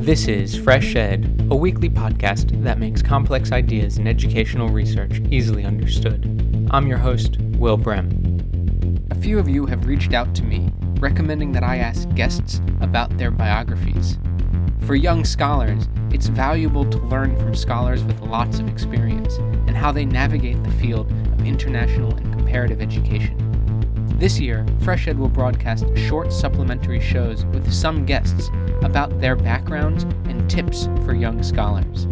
This is Fresh Ed, a weekly podcast that makes complex ideas in educational research easily understood. I'm your host, Will Brehm. A few of you have reached out to me recommending that I ask guests about their biographies. For young scholars, it's valuable to learn from scholars with lots of experience and how they navigate the field of international and comparative education. This year, Fresh Ed will broadcast short supplementary shows with some guests about their backgrounds and tips for young scholars.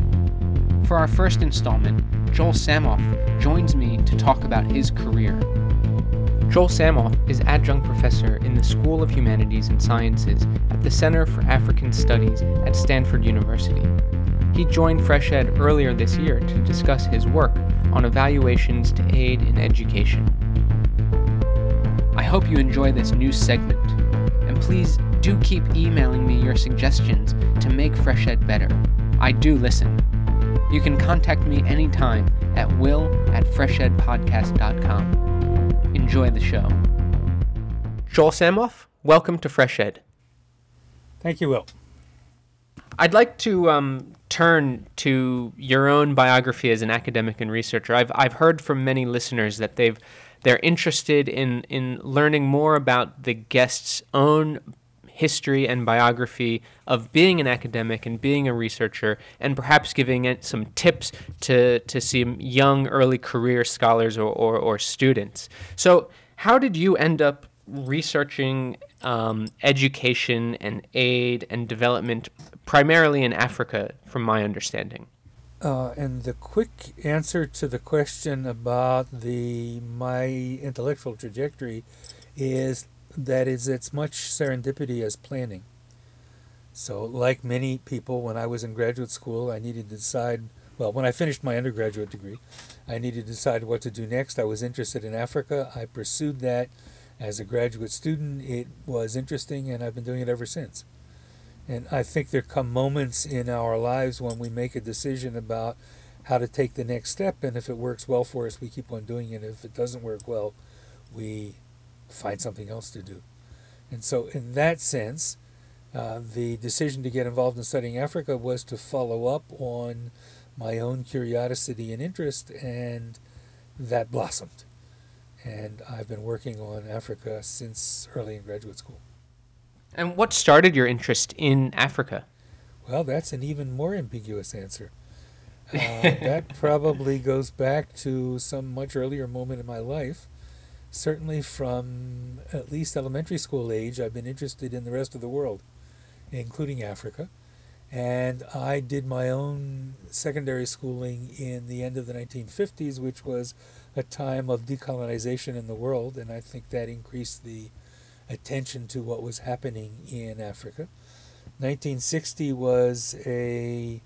For our first installment, Joel Samoff joins me to talk about his career. Joel Samoff is adjunct professor in the School of Humanities and Sciences at the Center for African Studies at Stanford University. He joined Fresh Ed earlier this year to discuss his work on evaluations to aid in education. I hope you enjoy this new segment, and please do keep emailing me your suggestions to make Fresh Ed better. I do listen. You can contact me anytime at will at freshedpodcast.com. Enjoy the show. Joel Samoff, welcome to Fresh Ed. Thank you, Will. I'd like to um, turn to your own biography as an academic and researcher. I've, I've heard from many listeners that they've they're interested in, in learning more about the guest's own history and biography of being an academic and being a researcher, and perhaps giving it some tips to, to some young early career scholars or, or, or students. So, how did you end up researching um, education and aid and development primarily in Africa, from my understanding? Uh, and the quick answer to the question about the my intellectual trajectory is that is it's as much serendipity as planning. So, like many people, when I was in graduate school, I needed to decide. Well, when I finished my undergraduate degree, I needed to decide what to do next. I was interested in Africa. I pursued that as a graduate student. It was interesting, and I've been doing it ever since. And I think there come moments in our lives when we make a decision about how to take the next step. And if it works well for us, we keep on doing it. If it doesn't work well, we find something else to do. And so, in that sense, uh, the decision to get involved in studying Africa was to follow up on my own curiosity and interest, and that blossomed. And I've been working on Africa since early in graduate school. And what started your interest in Africa? Well, that's an even more ambiguous answer. Uh, that probably goes back to some much earlier moment in my life. Certainly, from at least elementary school age, I've been interested in the rest of the world, including Africa. And I did my own secondary schooling in the end of the 1950s, which was a time of decolonization in the world. And I think that increased the attention to what was happening in Africa. 1960 was a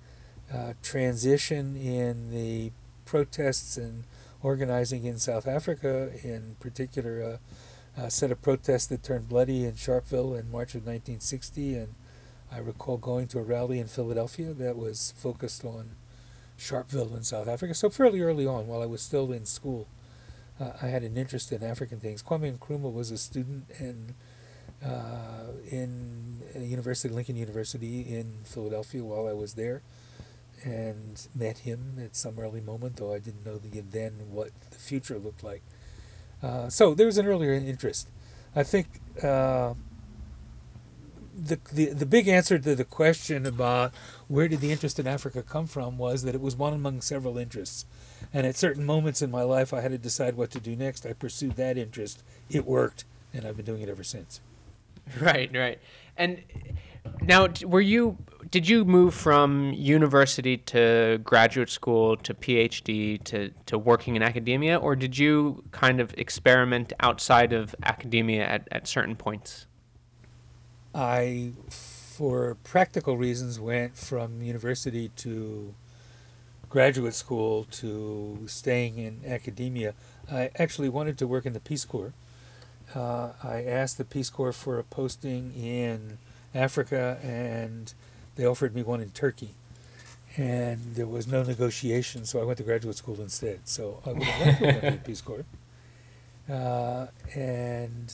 uh, transition in the protests and organizing in South Africa, in particular, uh, a set of protests that turned bloody in Sharpeville in March of 1960. And I recall going to a rally in Philadelphia that was focused on Sharpeville in South Africa. So, fairly early on, while I was still in school uh, I had an interest in African things. Kwame Nkrumah was a student in uh, in University Lincoln University in Philadelphia while I was there, and met him at some early moment, though I didn't know then what the future looked like. Uh, so there was an earlier interest. I think uh, the, the the big answer to the question about where did the interest in Africa come from was that it was one among several interests. And at certain moments in my life, I had to decide what to do next. I pursued that interest. It worked, and I've been doing it ever since. Right, right. And now, were you? Did you move from university to graduate school to PhD to to working in academia, or did you kind of experiment outside of academia at, at certain points? I, for practical reasons, went from university to graduate school to staying in academia, I actually wanted to work in the Peace Corps. Uh, I asked the Peace Corps for a posting in Africa, and they offered me one in Turkey. And there was no negotiation, so I went to graduate school instead. So I would have liked to went to the Peace Corps. Uh, and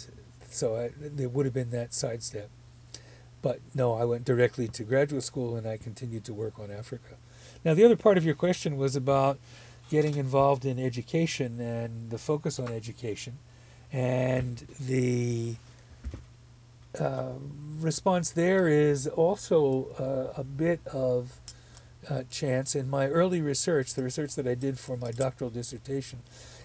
so I, there would have been that sidestep. But no, I went directly to graduate school and I continued to work on Africa. Now, the other part of your question was about getting involved in education and the focus on education. And the uh, response there is also uh, a bit of uh, chance. In my early research, the research that I did for my doctoral dissertation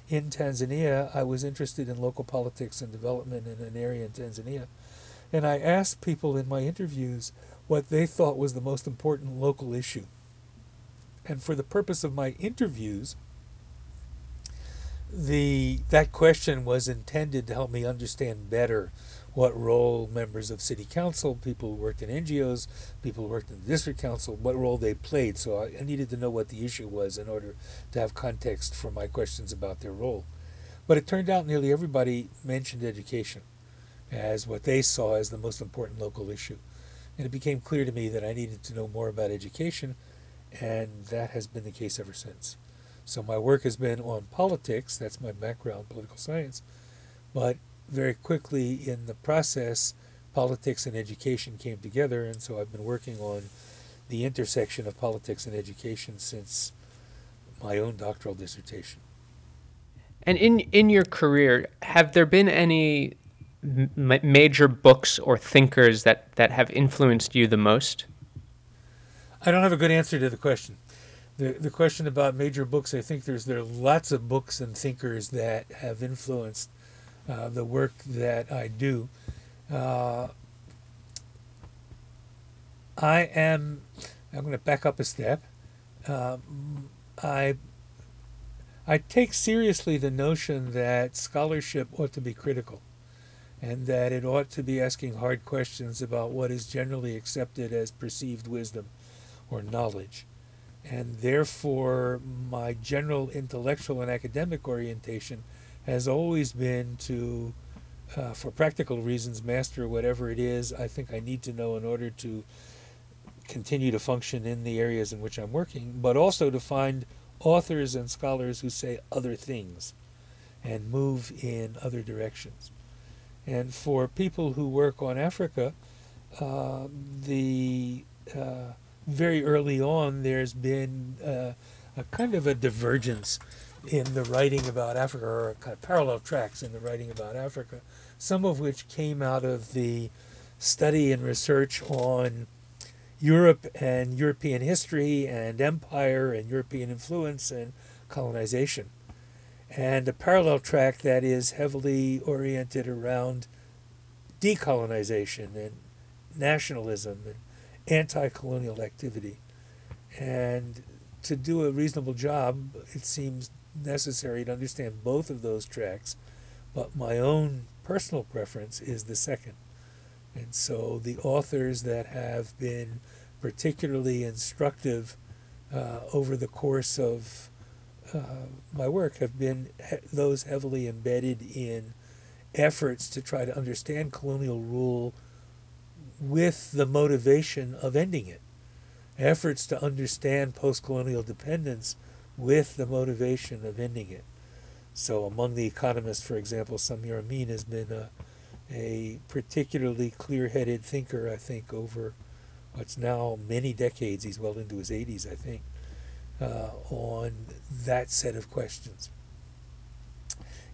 in Tanzania, I was interested in local politics and development in an area in Tanzania. And I asked people in my interviews what they thought was the most important local issue. And for the purpose of my interviews, the that question was intended to help me understand better what role members of city council, people who worked in NGOs, people who worked in the district council, what role they played. So I, I needed to know what the issue was in order to have context for my questions about their role. But it turned out nearly everybody mentioned education as what they saw as the most important local issue. And it became clear to me that I needed to know more about education, and that has been the case ever since. So my work has been on politics, that's my background, political science, but very quickly in the process, politics and education came together, and so I've been working on the intersection of politics and education since my own doctoral dissertation. And in in your career, have there been any m- major books or thinkers that, that have influenced you the most? I don't have a good answer to the question. The, the question about major books, I think there's there are lots of books and thinkers that have influenced uh, the work that I do. Uh, I am. I'm going to back up a step. Um, I I take seriously the notion that scholarship ought to be critical, and that it ought to be asking hard questions about what is generally accepted as perceived wisdom or knowledge. And therefore, my general intellectual and academic orientation has always been to, uh, for practical reasons, master whatever it is I think I need to know in order to continue to function in the areas in which I'm working, but also to find authors and scholars who say other things and move in other directions. And for people who work on Africa, uh, the uh, very early on, there's been uh, a kind of a divergence in the writing about Africa, or kind of parallel tracks in the writing about Africa, some of which came out of the study and research on Europe and European history and empire and European influence and colonization. And a parallel track that is heavily oriented around decolonization and nationalism and anti colonial activity. And to do a reasonable job, it seems necessary to understand both of those tracks, but my own personal preference is the second. And so the authors that have been particularly instructive uh, over the course of uh, my work have been he- those heavily embedded in efforts to try to understand colonial rule with the motivation of ending it. Efforts to understand post colonial dependence with the motivation of ending it. So, among the economists, for example, Samir Amin has been a, a particularly clear headed thinker, I think, over what's now many decades. He's well into his 80s, I think, uh, on that set of questions.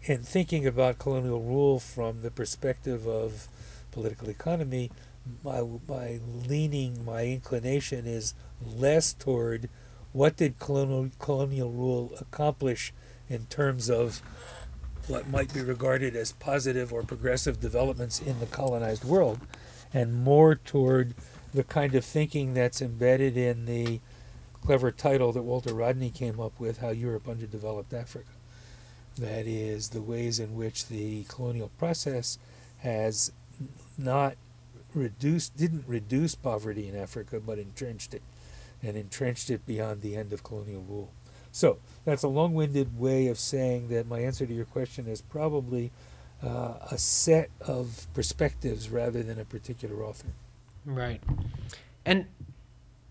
And thinking about colonial rule from the perspective of political economy, my, my leaning, my inclination is less toward what did colonial, colonial rule accomplish in terms of what might be regarded as positive or progressive developments in the colonized world, and more toward the kind of thinking that's embedded in the clever title that Walter Rodney came up with How Europe Underdeveloped Africa. That is, the ways in which the colonial process has not reduced, didn't reduce poverty in Africa, but entrenched it and entrenched it beyond the end of colonial rule. So that's a long winded way of saying that my answer to your question is probably uh, a set of perspectives rather than a particular author. Right. And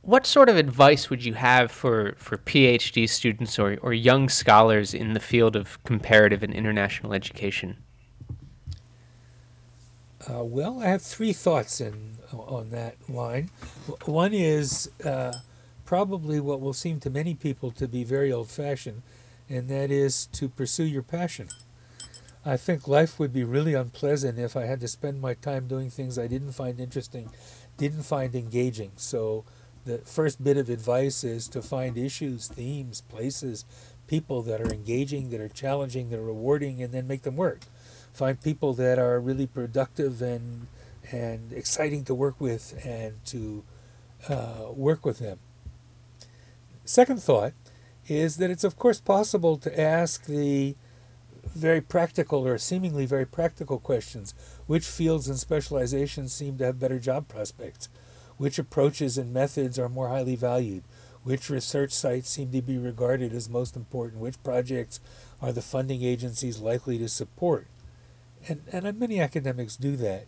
what sort of advice would you have for, for PhD students or, or young scholars in the field of comparative and international education? Uh, well, I have three thoughts in on that line. One is uh, probably what will seem to many people to be very old-fashioned, and that is to pursue your passion. I think life would be really unpleasant if I had to spend my time doing things I didn't find interesting, didn't find engaging. So, the first bit of advice is to find issues, themes, places, people that are engaging, that are challenging, that are rewarding, and then make them work. Find people that are really productive and and exciting to work with and to uh, work with them. Second thought is that it's of course possible to ask the very practical or seemingly very practical questions. Which fields and specializations seem to have better job prospects? Which approaches and methods are more highly valued? Which research sites seem to be regarded as most important? Which projects are the funding agencies likely to support? And, and many academics do that.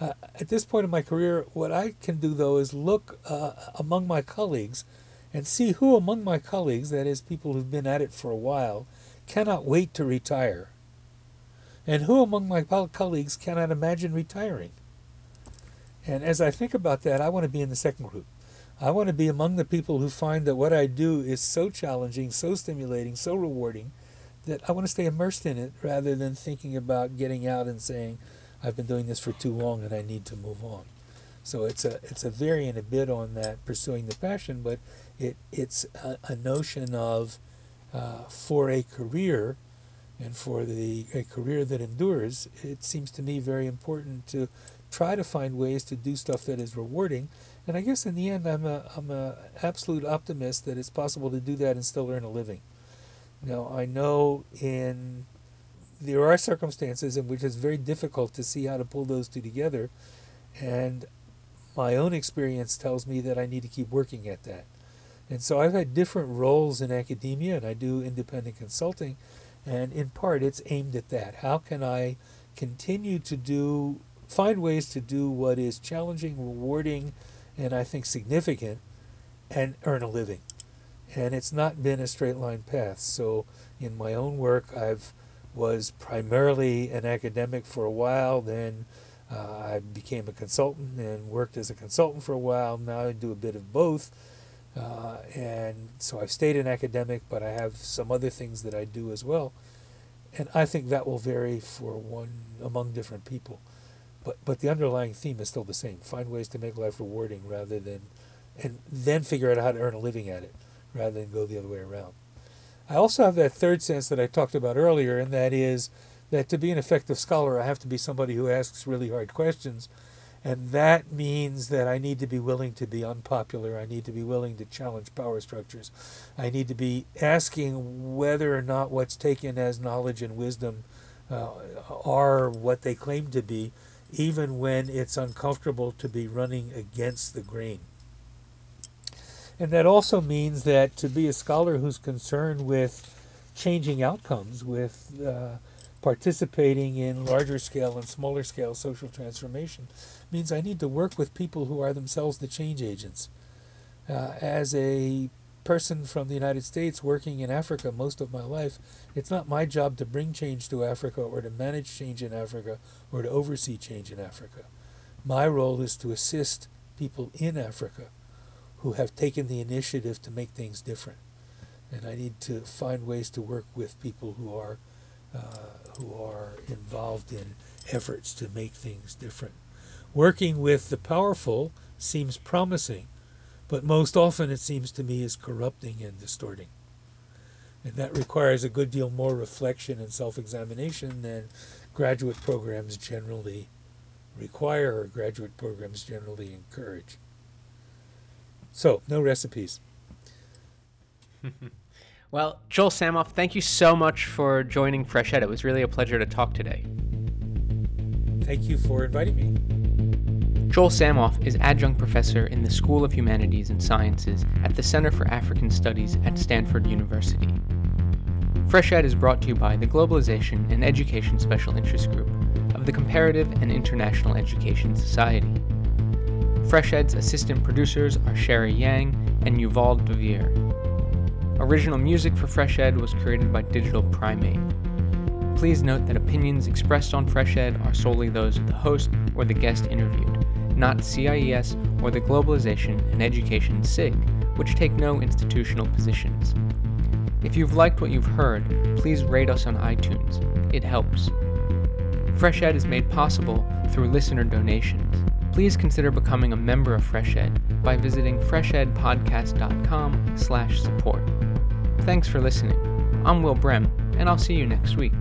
Uh, at this point in my career, what I can do though is look uh, among my colleagues and see who among my colleagues, that is, people who've been at it for a while, cannot wait to retire, and who among my colleagues cannot imagine retiring. And as I think about that, I want to be in the second group. I want to be among the people who find that what I do is so challenging, so stimulating, so rewarding that I want to stay immersed in it rather than thinking about getting out and saying, I've been doing this for too long and I need to move on. So it's a it's a variant a bit on that pursuing the passion, but it it's a, a notion of uh, for a career and for the a career that endures, it seems to me very important to try to find ways to do stuff that is rewarding. And I guess in the end, I'm a I'm a absolute optimist that it's possible to do that and still earn a living. Now I know in there are circumstances in which it's very difficult to see how to pull those two together, and my own experience tells me that I need to keep working at that. And so I've had different roles in academia, and I do independent consulting, and in part it's aimed at that. How can I continue to do, find ways to do what is challenging, rewarding, and I think significant, and earn a living? And it's not been a straight line path. So in my own work, I've was primarily an academic for a while, then uh, I became a consultant and worked as a consultant for a while. Now I do a bit of both uh, and so I've stayed in academic, but I have some other things that I do as well. And I think that will vary for one among different people. But, but the underlying theme is still the same. Find ways to make life rewarding rather than, and then figure out how to earn a living at it rather than go the other way around. I also have that third sense that I talked about earlier, and that is that to be an effective scholar, I have to be somebody who asks really hard questions and that means that I need to be willing to be unpopular. I need to be willing to challenge power structures. I need to be asking whether or not what's taken as knowledge and wisdom uh, are what they claim to be, even when it's uncomfortable to be running against the grain. And that also means that to be a scholar who's concerned with changing outcomes, with uh, participating in larger scale and smaller scale social transformation means I need to work with people who are themselves the change agents. Uh, as a person from the United States working in Africa most of my life, it's not my job to bring change to Africa or to manage change in Africa or to oversee change in Africa. My role is to assist people in Africa who have taken the initiative to make things different. And I need to find ways to work with people who are uh, who are involved in efforts to make things different. Working with the powerful seems promising, but most often it seems to me is corrupting and distorting. And that requires a good deal more reflection and self examination than graduate programs generally require or graduate programs generally encourage. So, no recipes. Well, Joel Samoff, thank you so much for joining Fresh Ed. It was really a pleasure to talk today. Thank you for inviting me. Joel Samoff is adjunct professor in the School of Humanities and Sciences at the Center for African Studies at Stanford University. Fresh Ed is brought to you by the Globalization and Education Special Interest Group of the Comparative and International Education Society. Fresh Ed's assistant producers are Sherry Yang and Yuval Devere. Original music for Fresh Ed was created by Digital Primate. Please note that opinions expressed on Fresh Ed are solely those of the host or the guest interviewed, not CIES or the Globalization and Education SIG, which take no institutional positions. If you've liked what you've heard, please rate us on iTunes. It helps. Fresh Ed is made possible through listener donations. Please consider becoming a member of Fresh Ed by visiting freshedpodcast.com slash support. Thanks for listening. I'm Will Brehm, and I'll see you next week.